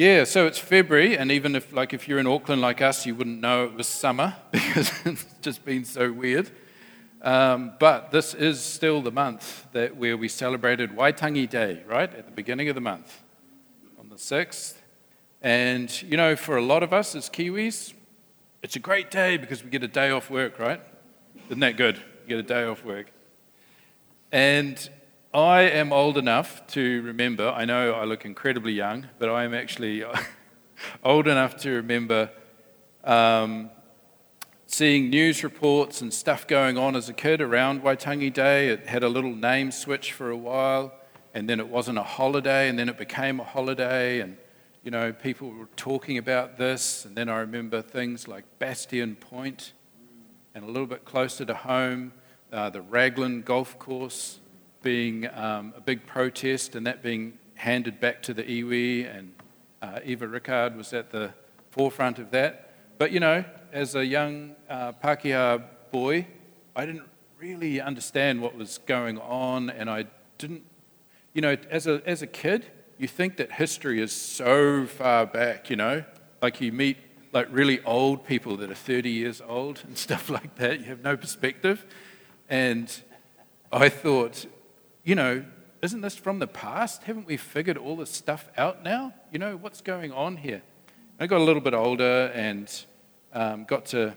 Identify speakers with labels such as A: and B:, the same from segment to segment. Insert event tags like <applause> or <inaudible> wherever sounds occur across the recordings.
A: Yeah, so it's February, and even if, like, if you're in Auckland like us, you wouldn't know it was summer <laughs> because it's just been so weird. Um, but this is still the month that where we celebrated Waitangi Day, right at the beginning of the month, on the sixth. And you know, for a lot of us as Kiwis, it's a great day because we get a day off work, right? Isn't that good? You get a day off work. And I am old enough to remember, I know I look incredibly young, but I am actually <laughs> old enough to remember um, seeing news reports and stuff going on as a kid around Waitangi Day. It had a little name switch for a while, and then it wasn't a holiday, and then it became a holiday, and you know, people were talking about this, and then I remember things like Bastion Point, and a little bit closer to home, uh, the Raglan Golf Course being um, a big protest and that being handed back to the iwi, and uh, Eva Rickard was at the forefront of that. But you know, as a young uh, Pākehā boy, I didn't really understand what was going on, and I didn't, you know, as a, as a kid, you think that history is so far back, you know, like you meet like really old people that are 30 years old and <laughs> stuff like that. You have no perspective. And I thought, you know, isn't this from the past? Haven't we figured all this stuff out now? You know, what's going on here? I got a little bit older and um, got to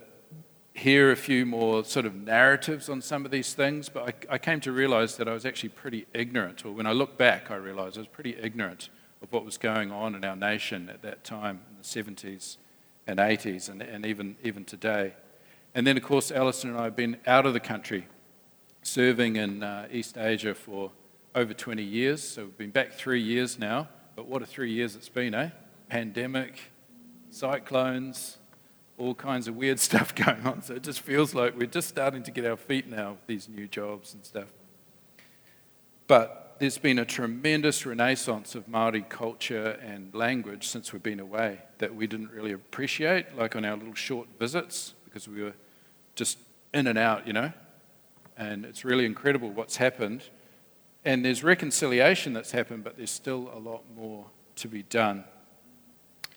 A: hear a few more sort of narratives on some of these things, but I, I came to realize that I was actually pretty ignorant, or when I look back, I realized I was pretty ignorant of what was going on in our nation at that time in the 70s and 80s, and, and even, even today. And then, of course, Alison and I have been out of the country serving in uh, East Asia for over 20 years. So we've been back three years now. But what a three years it's been, eh? Pandemic, cyclones, all kinds of weird <laughs> stuff going on. So it just feels like we're just starting to get our feet now with these new jobs and stuff. But there's been a tremendous renaissance of Maori culture and language since we've been away that we didn't really appreciate, like on our little short visits, because we were just in and out, you know. And it's really incredible what's happened. And there's reconciliation that's happened, but there's still a lot more to be done.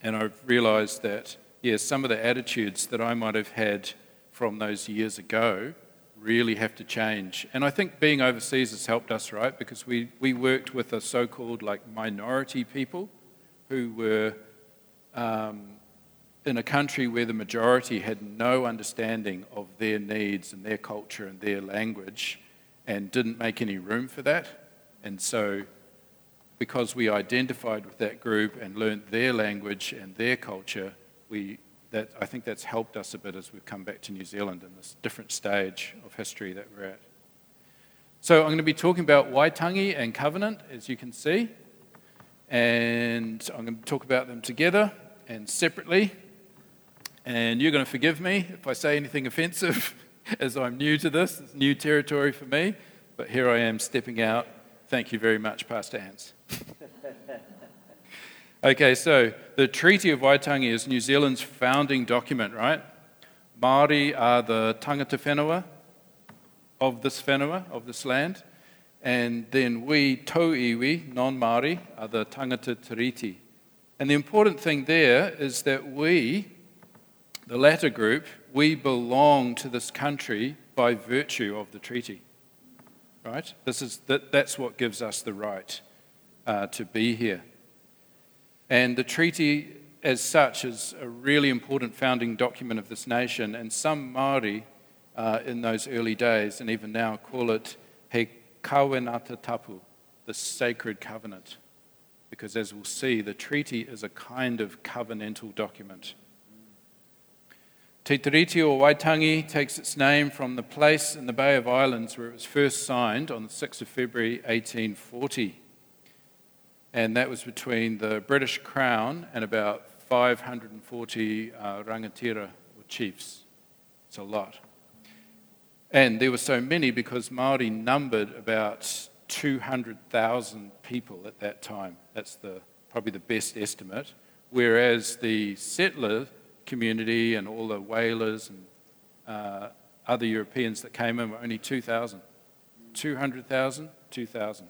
A: And I've realized that, yes, some of the attitudes that I might have had from those years ago really have to change. And I think being overseas has helped us, right? Because we, we worked with a so called like minority people who were um, in a country where the majority had no understanding of their needs and their culture and their language and didn't make any room for that. And so, because we identified with that group and learnt their language and their culture, we, that, I think that's helped us a bit as we've come back to New Zealand in this different stage of history that we're at. So, I'm going to be talking about Waitangi and covenant, as you can see. And I'm going to talk about them together and separately. And you're going to forgive me if I say anything offensive, <laughs> as I'm new to this. It's new territory for me. But here I am stepping out. Thank you very much, Pastor Hans. <laughs> okay, so the Treaty of Waitangi is New Zealand's founding document, right? Māori are the tangata whenua of this whenua, of this land. And then we, tau iwi, non Māori, are the tangata tiriti. And the important thing there is that we, the latter group, we belong to this country by virtue of the treaty. Right? This is, that, that's what gives us the right uh, to be here. And the treaty, as such, is a really important founding document of this nation. And some Māori uh, in those early days, and even now, call it He Kawenata Tapu, the sacred covenant. Because as we'll see, the treaty is a kind of covenantal document. Te Tiriti o Waitangi takes its name from the place in the Bay of Islands where it was first signed on the 6th of February 1840. And that was between the British Crown and about 540 uh, rangatira or chiefs. It's a lot. And there were so many because Maori numbered about 200,000 people at that time. That's the, probably the best estimate. Whereas the settler community and all the whalers and uh, other Europeans that came in were only 2,000. 200,000, 2,000.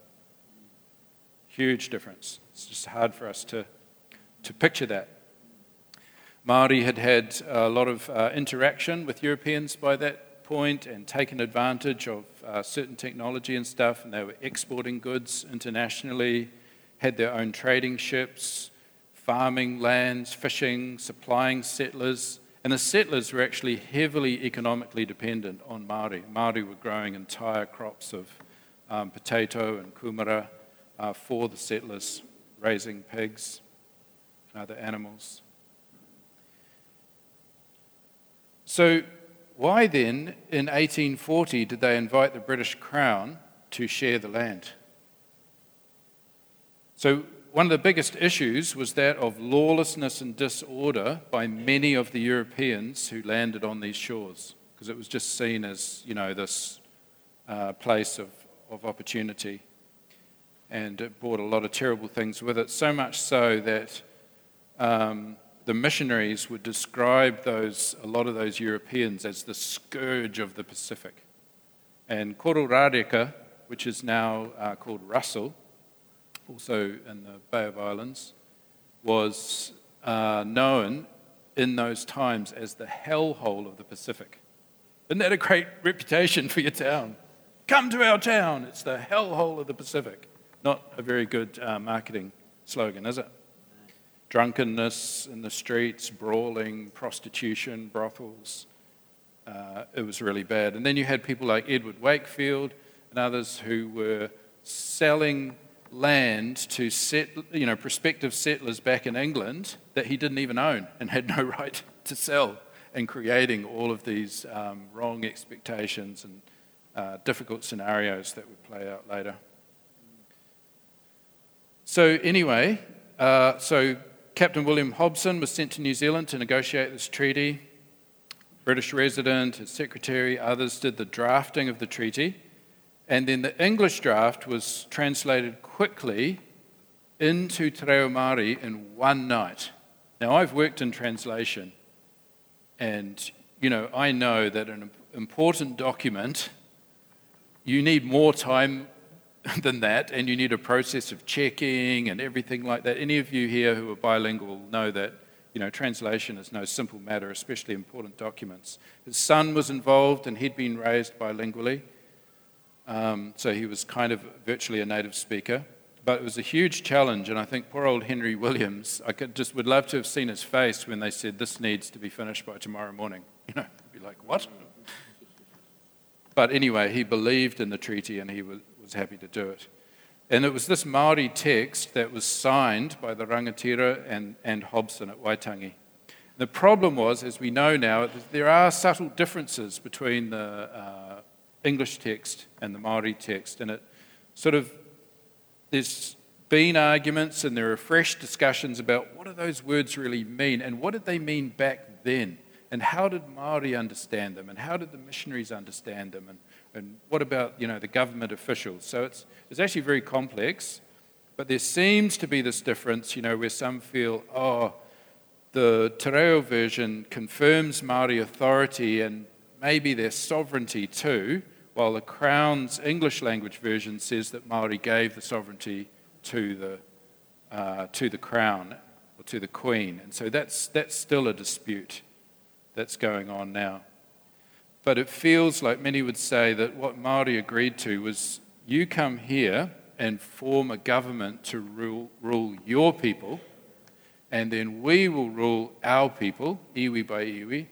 A: Huge difference. It's just hard for us to to picture that. Maori had had a lot of uh, interaction with Europeans by that point and taken advantage of uh, certain technology and stuff, and they were exporting goods internationally, had their own trading ships, farming lands, fishing, supplying settlers. And the settlers were actually heavily economically dependent on Maori. Maori were growing entire crops of um, potato and kumara uh, for the settlers, raising pigs and other animals. So, why then, in 1840, did they invite the British Crown to share the land? So, one of the biggest issues was that of lawlessness and disorder by many of the Europeans who landed on these shores, because it was just seen as, you know, this uh, place of, of opportunity. And it brought a lot of terrible things with it, so much so that um, the missionaries would describe those, a lot of those Europeans as the scourge of the Pacific. And Kororareka, which is now uh, called Russell, also in the Bay of Islands, was uh, known in those times as the hellhole of the Pacific. Isn't that a great reputation for your town? Come to our town, it's the hellhole of the Pacific. Not a very good uh, marketing slogan, is it? drunkenness in the streets, brawling, prostitution, brothels. Uh, it was really bad. And then you had people like Edward Wakefield and others who were selling land to set, you know, prospective settlers back in England that he didn't even own and had no <laughs> right to sell, and creating all of these um, wrong expectations and uh, difficult scenarios that would play out later. So, anyway, uh, so Captain William Hobson was sent to New Zealand to negotiate this treaty. British resident, his secretary, others did the drafting of the treaty. And then the English draft was translated quickly into Te Reo Māori in one night. Now, I've worked in translation, and you know, I know that an important document, you need more time <laughs> than that, and you need a process of checking and everything like that. Any of you here who are bilingual know that you know translation is no simple matter, especially important documents. His son was involved, and he'd been raised bilingually, um, so he was kind of virtually a native speaker. But it was a huge challenge, and I think poor old Henry Williams, I could just would love to have seen his face when they said this needs to be finished by tomorrow morning. <laughs> You know, be like, what? But anyway, he believed in the treaty, and he was was happy to do it. And it was this Maori text that was signed by the Rangatira and, and Hobson at Waitangi. The problem was, as we know now, there are subtle differences between the uh, English text and the Maori text, and it sort of there's been arguments and there are fresh discussions about what do those words really mean and what did they mean back then and how did Maori understand them and how did the missionaries understand them and and what about you know the government officials? So it's it's actually very complex, but there seems to be this difference, you know, where some feel, oh, the Te Reo version confirms Maori authority and maybe their sovereignty too, while the Crown's English language version says that Maori gave the sovereignty to the uh, to the Crown or to the Queen, and so that's that's still a dispute that's going on now. But it feels like many would say that what Maori agreed to was you come here and form a government to rule, rule your people, and then we will rule our people, iwi by iwi,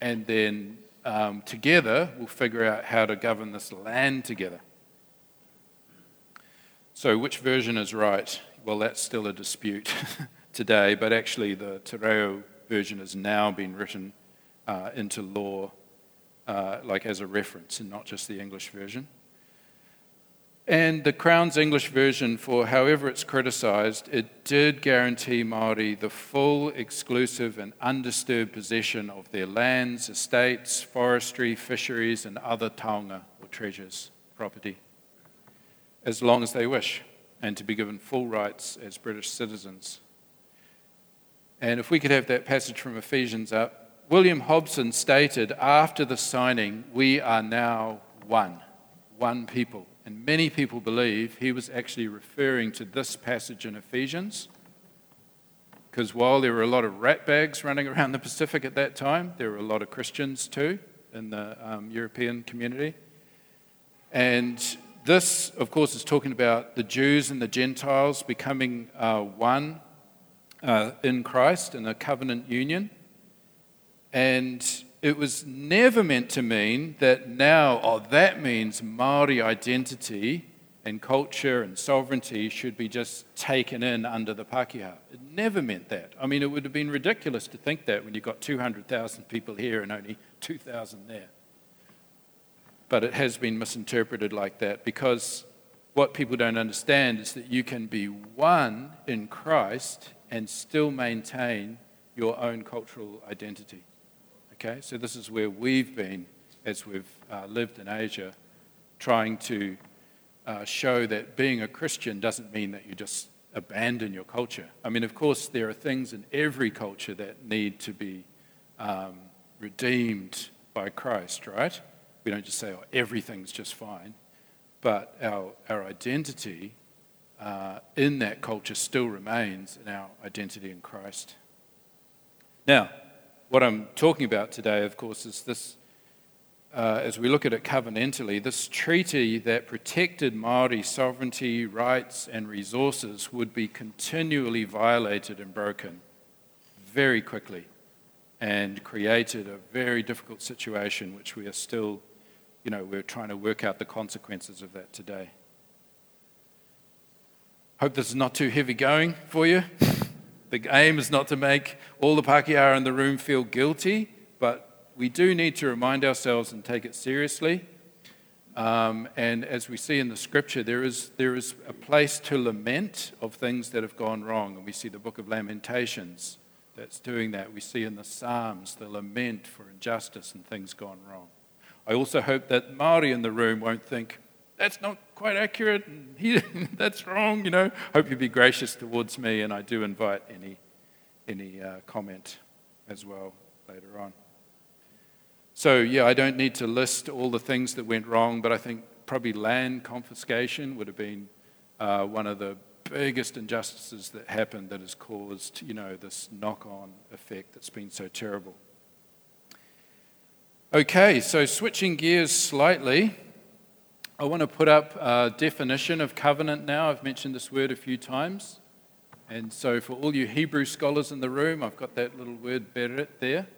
A: and then um, together we'll figure out how to govern this land together. So, which version is right? Well, that's still a dispute <laughs> today, but actually, the Te Reo version has now been written uh, into law uh, like as a reference and not just the English version. And the Crown's English version, for however it's criticised, it did guarantee Maori the full, exclusive, and undisturbed possession of their lands, estates, forestry, fisheries, and other taonga or treasures, property, as long as they wish, and to be given full rights as British citizens. And if we could have that passage from Ephesians up, William Hobson stated after the signing, We are now one, one people. And many people believe he was actually referring to this passage in Ephesians. Because while there were a lot of ratbags running around the Pacific at that time, there were a lot of Christians too in the um, European community. And this, of course, is talking about the Jews and the Gentiles becoming uh, one uh, in Christ in a covenant union. And it was never meant to mean that now, oh, that means Maori identity and culture and sovereignty should be just taken in under the Pākehā. It never meant that. I mean, it would have been ridiculous to think that when you've got 200,000 people here and only 2,000 there. But it has been misinterpreted like that because what people don't understand is that you can be one in Christ and still maintain your own cultural identity. Okay, so this is where we've been as we've uh, lived in Asia, trying to uh, show that being a Christian doesn't mean that you just abandon your culture. I mean, of course, there are things in every culture that need to be um, redeemed by Christ, right? We don't just say, oh, everything's just fine. But our, our identity uh, in that culture still remains in our identity in Christ. Now, what I'm talking about today, of course, is this, uh, as we look at it covenantally, this treaty that protected Maori sovereignty, rights, and resources would be continually violated and broken very quickly and created a very difficult situation, which we are still, you know, we're trying to work out the consequences of that today. Hope this is not too heavy going for you. <laughs> The aim is not to make all the Pākehā in the room feel guilty, but we do need to remind ourselves and take it seriously. Um, and as we see in the scripture, there is, there is a place to lament of things that have gone wrong. And we see the book of Lamentations that's doing that. We see in the Psalms the lament for injustice and things gone wrong. I also hope that Maori in the room won't think, that's not quite accurate, and he, <laughs> that's wrong, you know. Hope you be gracious towards me, and I do invite any, any uh, comment as well later on. So, yeah, I don't need to list all the things that went wrong, but I think probably land confiscation would have been uh, one of the biggest injustices that happened that has caused, you know, this knock-on effect that's been so terrible. Okay, so switching gears slightly, I want to put up a definition of covenant now. I've mentioned this word a few times. And so, for all you Hebrew scholars in the room, I've got that little word berit there.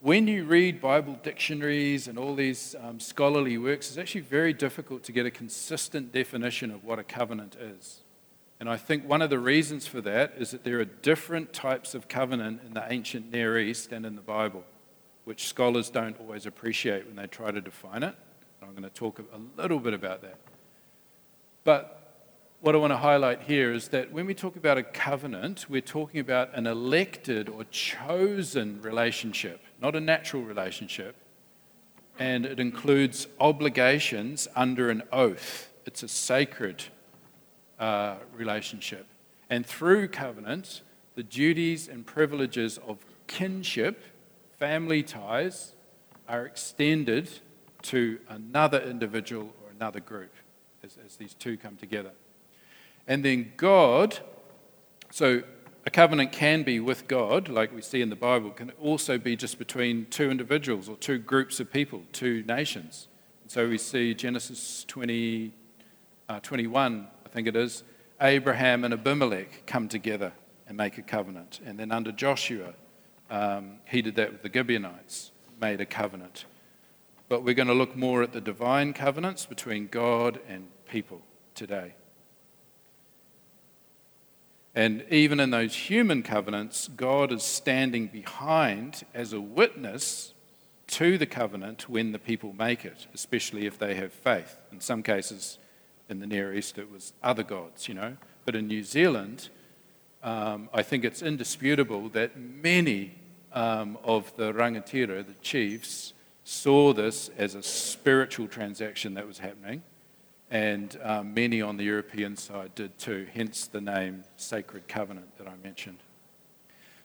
A: When you read Bible dictionaries and all these um, scholarly works, it's actually very difficult to get a consistent definition of what a covenant is. And I think one of the reasons for that is that there are different types of covenant in the ancient Near East and in the Bible, which scholars don't always appreciate when they try to define it. I'm going to talk a little bit about that. But what I want to highlight here is that when we talk about a covenant, we're talking about an elected or chosen relationship, not a natural relationship. And it includes obligations under an oath. It's a sacred uh, relationship. And through covenant, the duties and privileges of kinship, family ties, are extended to another individual or another group as, as these two come together. And then God, so a covenant can be with God, like we see in the Bible, can also be just between two individuals or two groups of people, two nations. And so we see Genesis 20, uh, 21, I think it is, Abraham and Abimelech come together and make a covenant. And then under Joshua, um, he did that with the Gibeonites, made a covenant but we're going to look more at the divine covenants between God and people today. And even in those human covenants, God is standing behind as a witness to the covenant when the people make it, especially if they have faith. In some cases, in the Near East, it was other gods, you know. But in New Zealand, um, I think it's indisputable that many um, of the rangatira, the chiefs, saw this as a spiritual transaction that was happening, and um, many on the European side did too, hence the name Sacred Covenant that I mentioned.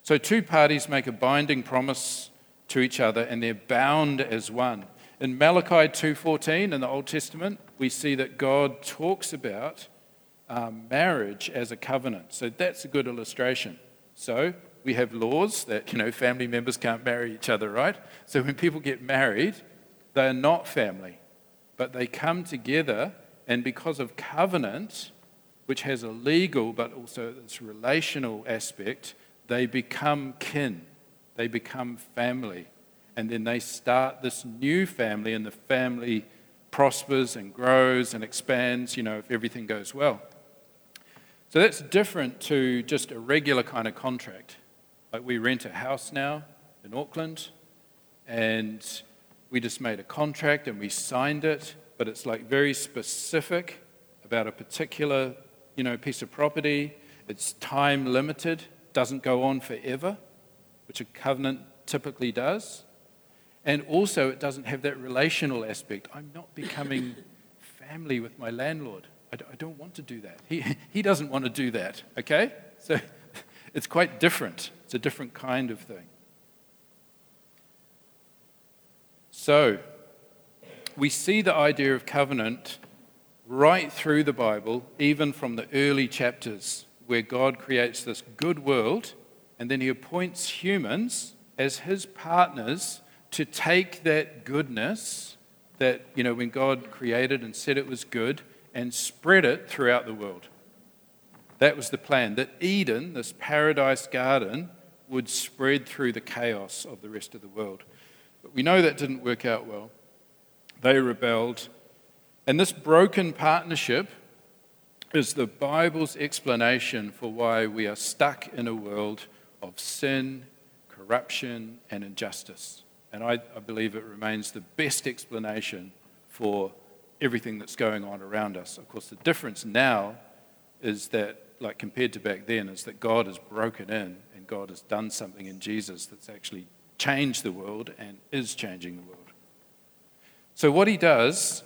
A: So, two parties make a binding promise to each other and they're bound as one. In Malachi 2:14 in the Old Testament, we see that God talks about um, marriage as a covenant. So that's a good illustration. So we have laws that, you know, family members can't marry each other, right? So when people get married, they're not family, but they come together, and because of covenant, which has a legal but also this relational aspect, they become kin, they become family. And then they start this new family, and the family prospers and grows and expands, you know, if everything goes well. So that's different to just a regular kind of contract. Like we rent a house now in Auckland, and we just made a contract and we signed it, but it's like very specific about a particular, you know, piece of property. It's time limited, doesn't go on forever, which a covenant typically does. And also, it doesn't have that relational aspect. I'm not becoming <laughs> family with my landlord. I don't want to do that. He, he doesn't want to do that, okay? So <laughs> it's quite different. It's a different kind of thing. So, we see the idea of covenant right through the Bible, even from the early chapters, where God creates this good world and then he appoints humans as his partners to take that goodness that, you know, when God created and said it was good and spread it throughout the world. That was the plan, that Eden, this paradise garden, would spread through the chaos of the rest of the world. But we know that didn't work out well. They rebelled. And this broken partnership is the Bible's explanation for why we are stuck in a world of sin, corruption, and injustice. And I, I, believe it remains the best explanation for everything that's going on around us. Of course, the difference now is that, like compared to back then, is that God has broken in God has done something in Jesus that's actually changed the world and is changing the world. So, what he does,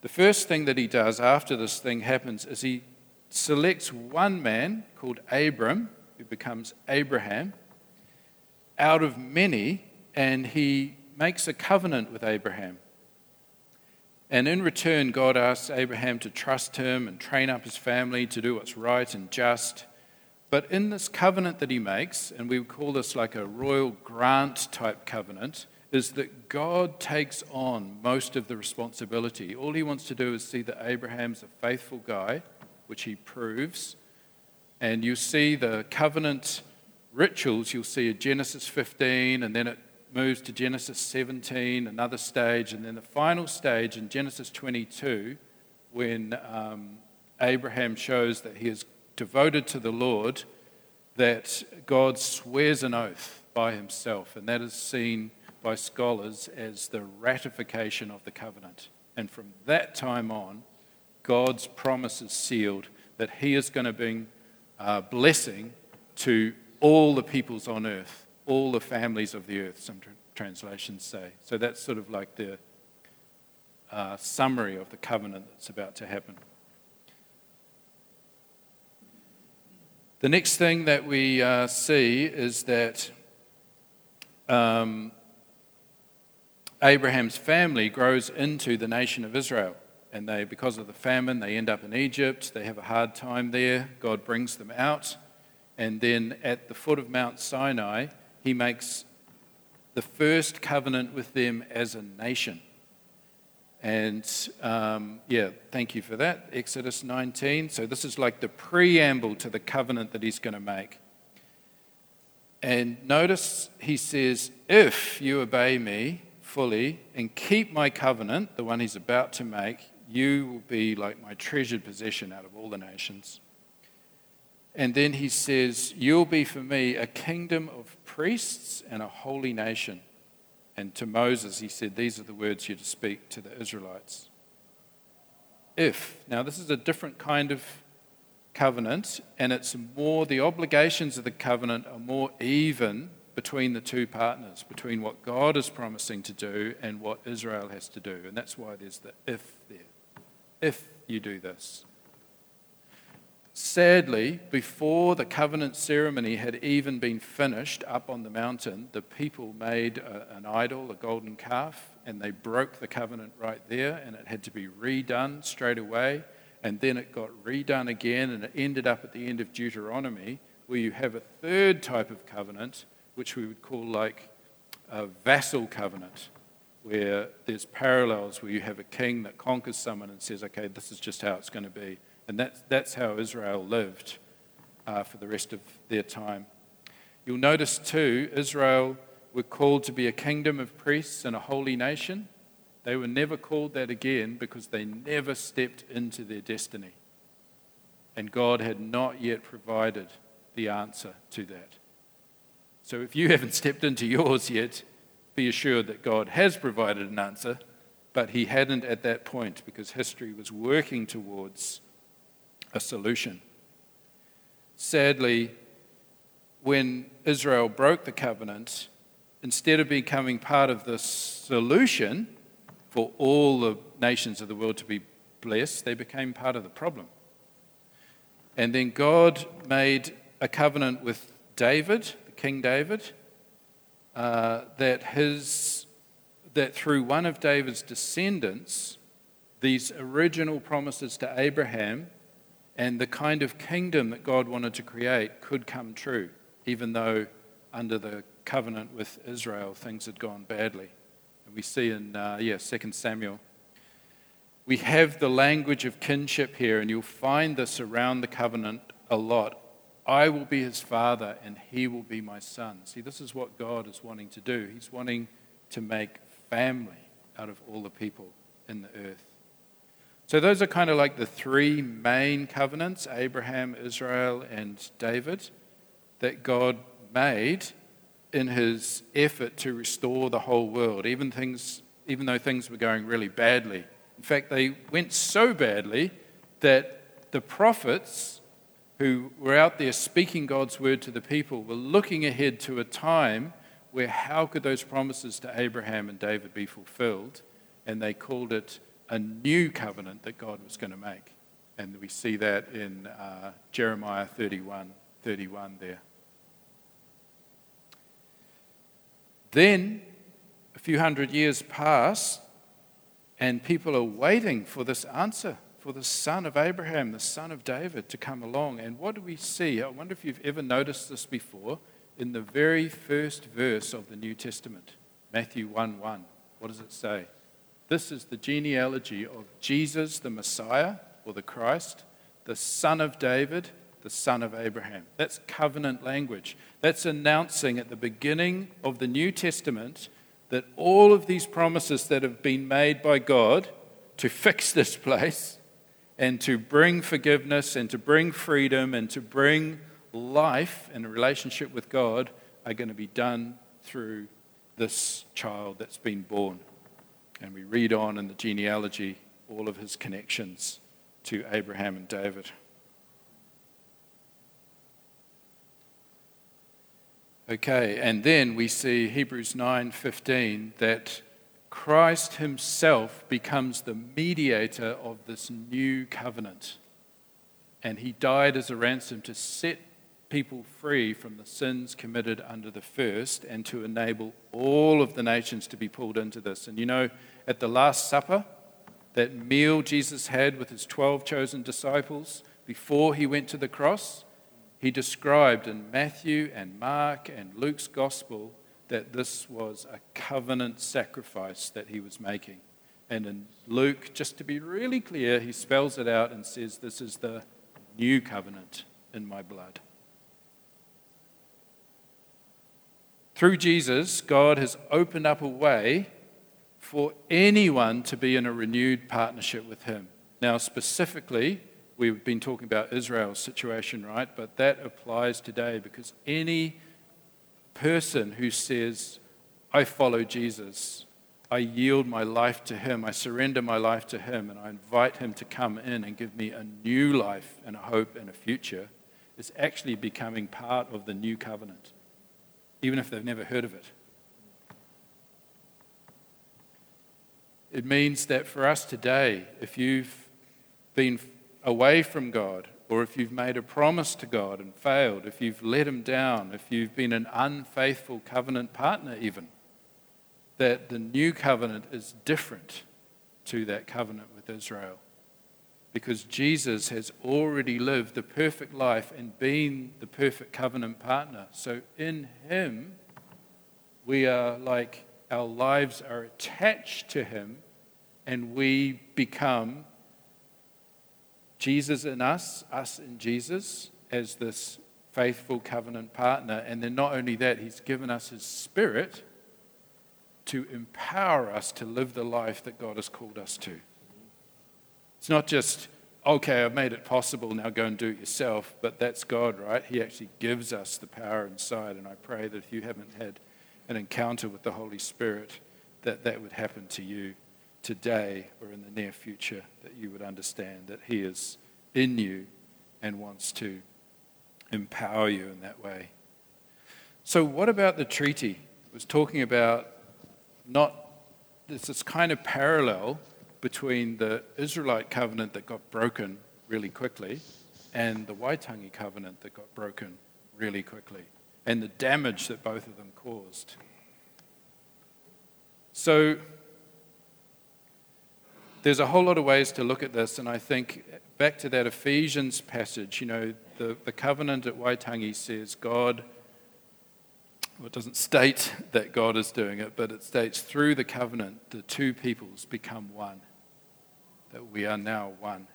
A: the first thing that he does after this thing happens is he selects one man called Abram, who becomes Abraham, out of many and he makes a covenant with Abraham. And in return, God asks Abraham to trust him and train up his family to do what's right and just. But in this covenant that he makes, and we call this like a royal grant type covenant, is that God takes on most of the responsibility. All he wants to do is see that Abraham's a faithful guy, which he proves. And you see the covenant rituals, you'll see Genesis 15, and then it moves to Genesis 17, another stage, and then the final stage in Genesis 22, when um, Abraham shows that he is devoted to the Lord, that God swears an oath by himself, and that is seen by scholars as the ratification of the covenant. And from that time on, God's promise is sealed that he is going to bring blessing to all the peoples on earth all the families of the earth, some translations say. So that's sort of like the uh, summary of the covenant that's about to happen. The next thing that we uh, see is that um, Abraham's family grows into the nation of Israel. And they, because of the famine, they end up in Egypt. They have a hard time there. God brings them out. And then at the foot of Mount Sinai, he makes the first covenant with them as a nation. And um, yeah, thank you for that. Exodus 19. So this is like the preamble to the covenant that he's going to make. And notice he says, If you obey me fully and keep my covenant, the one he's about to make, you will be like my treasured possession out of all the nations. And then he says, You'll be for me a kingdom of priests and a holy nation. And to Moses, he said, These are the words you're to speak to the Israelites. If, now this is a different kind of covenant, and it's more, the obligations of the covenant are more even between the two partners, between what God is promising to do and what Israel has to do. And that's why there's the if there. If you do this. Sadly, before the covenant ceremony had even been finished up on the mountain, the people made a, an idol, a golden calf, and they broke the covenant right there, and it had to be redone straight away. And then it got redone again, and it ended up at the end of Deuteronomy where you have a third type of covenant, which we would call like a vassal covenant, where there's parallels where you have a king that conquers someone and says, okay, this is just how it's going to be. And that's, that's how Israel lived uh, for the rest of their time. You'll notice too, Israel were called to be a kingdom of priests and a holy nation. They were never called that again because they never stepped into their destiny. And God had not yet provided the answer to that. So if you haven't stepped into yours yet, be assured that God has provided an answer, but He hadn't at that point because history was working towards a solution. Sadly, when Israel broke the covenant, instead of becoming part of the solution for all the nations of the world to be blessed, they became part of the problem. And then God made a covenant with David, King David, uh, that, his, that through one of David's descendants, these original promises to Abraham and the kind of kingdom that God wanted to create could come true, even though under the covenant with Israel things had gone badly. And we see in, uh, yeah, 2 Samuel. We have the language of kinship here, and you'll find this around the covenant a lot. I will be his father, and he will be my son. See, this is what God is wanting to do. He's wanting to make family out of all the people in the earth. So, those are kind of like the three main covenants Abraham, Israel, and David that God made in his effort to restore the whole world, even, things, even though things were going really badly. In fact, they went so badly that the prophets who were out there speaking God's word to the people were looking ahead to a time where how could those promises to Abraham and David be fulfilled? And they called it a new covenant that God was going to make. And we see that in uh, Jeremiah 31 31 there. Then, a few hundred years pass, and people are waiting for this answer, for the son of Abraham, the son of David, to come along. And what do we see? I wonder if you've ever noticed this before in the very first verse of the New Testament, Matthew 1 1. What does it say? This is the genealogy of Jesus, the Messiah, or the Christ, the son of David, the son of Abraham. That's covenant language. That's announcing at the beginning of the New Testament that all of these promises that have been made by God to fix this place and to bring forgiveness and to bring freedom and to bring life and a relationship with God are going to be done through this child that's been born. And we read on in the genealogy all of his connections to Abraham and David. Okay, and then we see Hebrews 9:15 that Christ himself becomes the mediator of this new covenant. And he died as a ransom to set people free from the sins committed under the first and to enable all of the nations to be pulled into this. And you know, at the Last Supper, that meal Jesus had with his 12 chosen disciples before he went to the cross, he described in Matthew and Mark and Luke's gospel that this was a covenant sacrifice that he was making. And in Luke, just to be really clear, he spells it out and says, This is the new covenant in my blood. Through Jesus, God has opened up a way for anyone to be in a renewed partnership with Him. Now, specifically, we've been talking about Israel's situation, right? But that applies today because any person who says, I follow Jesus, I yield my life to Him, I surrender my life to Him, and I invite Him to come in and give me a new life and a hope and a future, is actually becoming part of the new covenant even if they've never heard of it. It means that for us today, if you've been away from God, or if you've made a promise to God and failed, if you've let Him down, if you've been an unfaithful covenant partner, even, that the new covenant is different to that covenant with Israel. Because Jesus has already lived the perfect life and been the perfect covenant partner. So in Him, we are like our lives are attached to Him and we become Jesus in us, us in Jesus, as this faithful covenant partner. And then not only that, He's given us His Spirit to empower us to live the life that God has called us to. It's not just, okay, I've made it possible, now go and do it yourself, but that's God, right? He actually gives us the power inside. And I pray that if you haven't had an encounter with the Holy Spirit, that that would happen to you today or in the near future, that you would understand that He is in you and wants to empower you in that way. So, what about the treaty? It was talking about not there's this kind of parallel between the Israelite covenant that got broken really quickly and the Waitangi covenant that got broken really quickly and the damage that both of them caused. So there's a whole lot of ways to look at this, and I think back to that Ephesians passage, you know, the, the covenant at Waitangi says God well, it doesn't state that God is doing it, but it states through the covenant, the two peoples become one, that we are now one.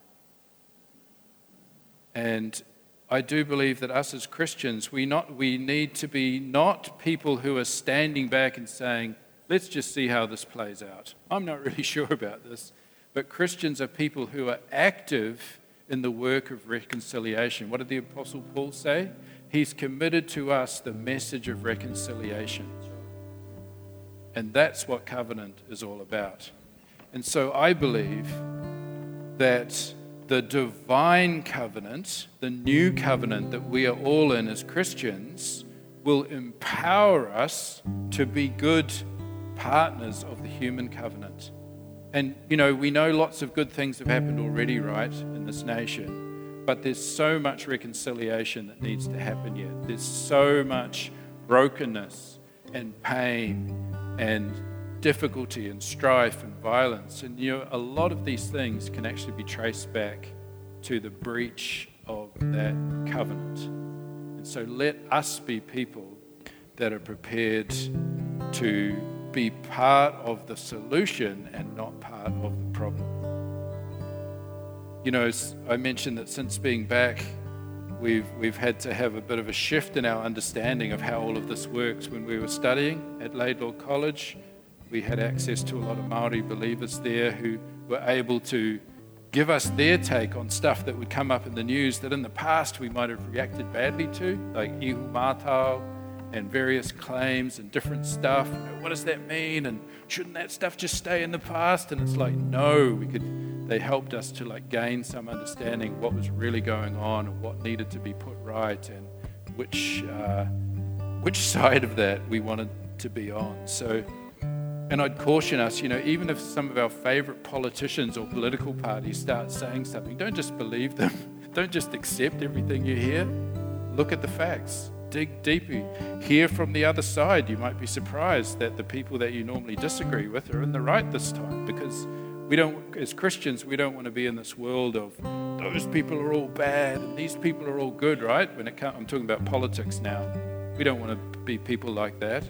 A: And I do believe that us as Christians, we, not, we need to be not people who are standing back and saying, let's just see how this plays out. I'm not <laughs> really sure about this. But Christians are people who are active in the work of reconciliation. What did the Apostle Paul say? He's committed to us the message of reconciliation. And that's what covenant is all about. And so I believe that the divine covenant, the new covenant that we are all in as Christians, will empower us to be good partners of the human covenant. And, you know, we know lots of good things have happened already, right, in this nation. But there's so much reconciliation that needs to happen yet. There's so much brokenness and pain and difficulty and strife and violence. And you know, a lot of these things can actually be traced back to the breach of that covenant. And so let us be people that are prepared to be part of the solution and not part of the problem you know, I mentioned that since being back, we've, we've had to have a bit of a shift in our understanding of how all of this works. When we were studying at Laidlaw College, we had access to a lot of Maori believers there who were able to give us their take on stuff that would come up in the news that in the past we might have reacted badly to, like ihu mātao and various claims and different stuff. What does that mean? And shouldn't that stuff just stay in the past? And it's like, no, we could they helped us to like gain some understanding of what was really going on and what needed to be put right and which uh, which <laughs> side of that we wanted to be on. So, and I'd caution us, you know, even if some of our favorite politicians or political parties start saying something, don't just believe them. <laughs> Don't just accept everything you hear. Look at the facts. Dig deeper. Hear from the other side. You might be surprised that the people that you normally disagree with are in the right this time because we don't, as Christians, we don't want to be in this world of those people are all bad and these people are all good, right? When it comes, I'm talking about politics now. We don't want to be people like that.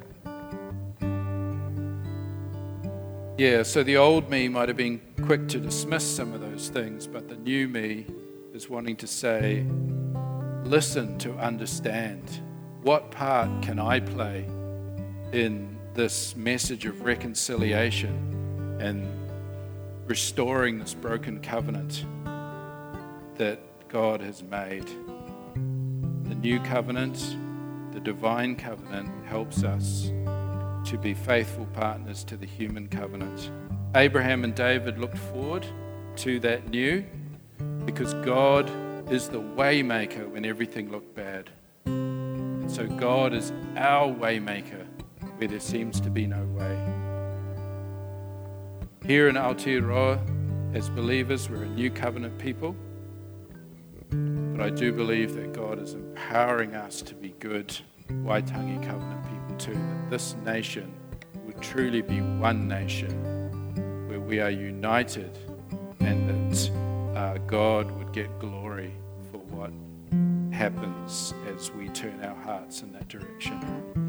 A: Yeah, so the old me might have been quick to dismiss some of those things, but the new me is wanting to say, listen to understand. What part can I play in this message of reconciliation and restoring this broken covenant that God has made. The new covenant, the divine covenant, helps us to be faithful partners to the human covenant. Abraham and David looked forward to that new because God is the waymaker when everything looked bad. And so God is our waymaker where there seems to be no way. Here in Aotearoa, as believers, we're a new covenant people. But I do believe that God is empowering us to be good Waitangi covenant people too. That this nation would truly be one nation where we are united and that uh, God would get glory for what happens as we turn our hearts in that direction.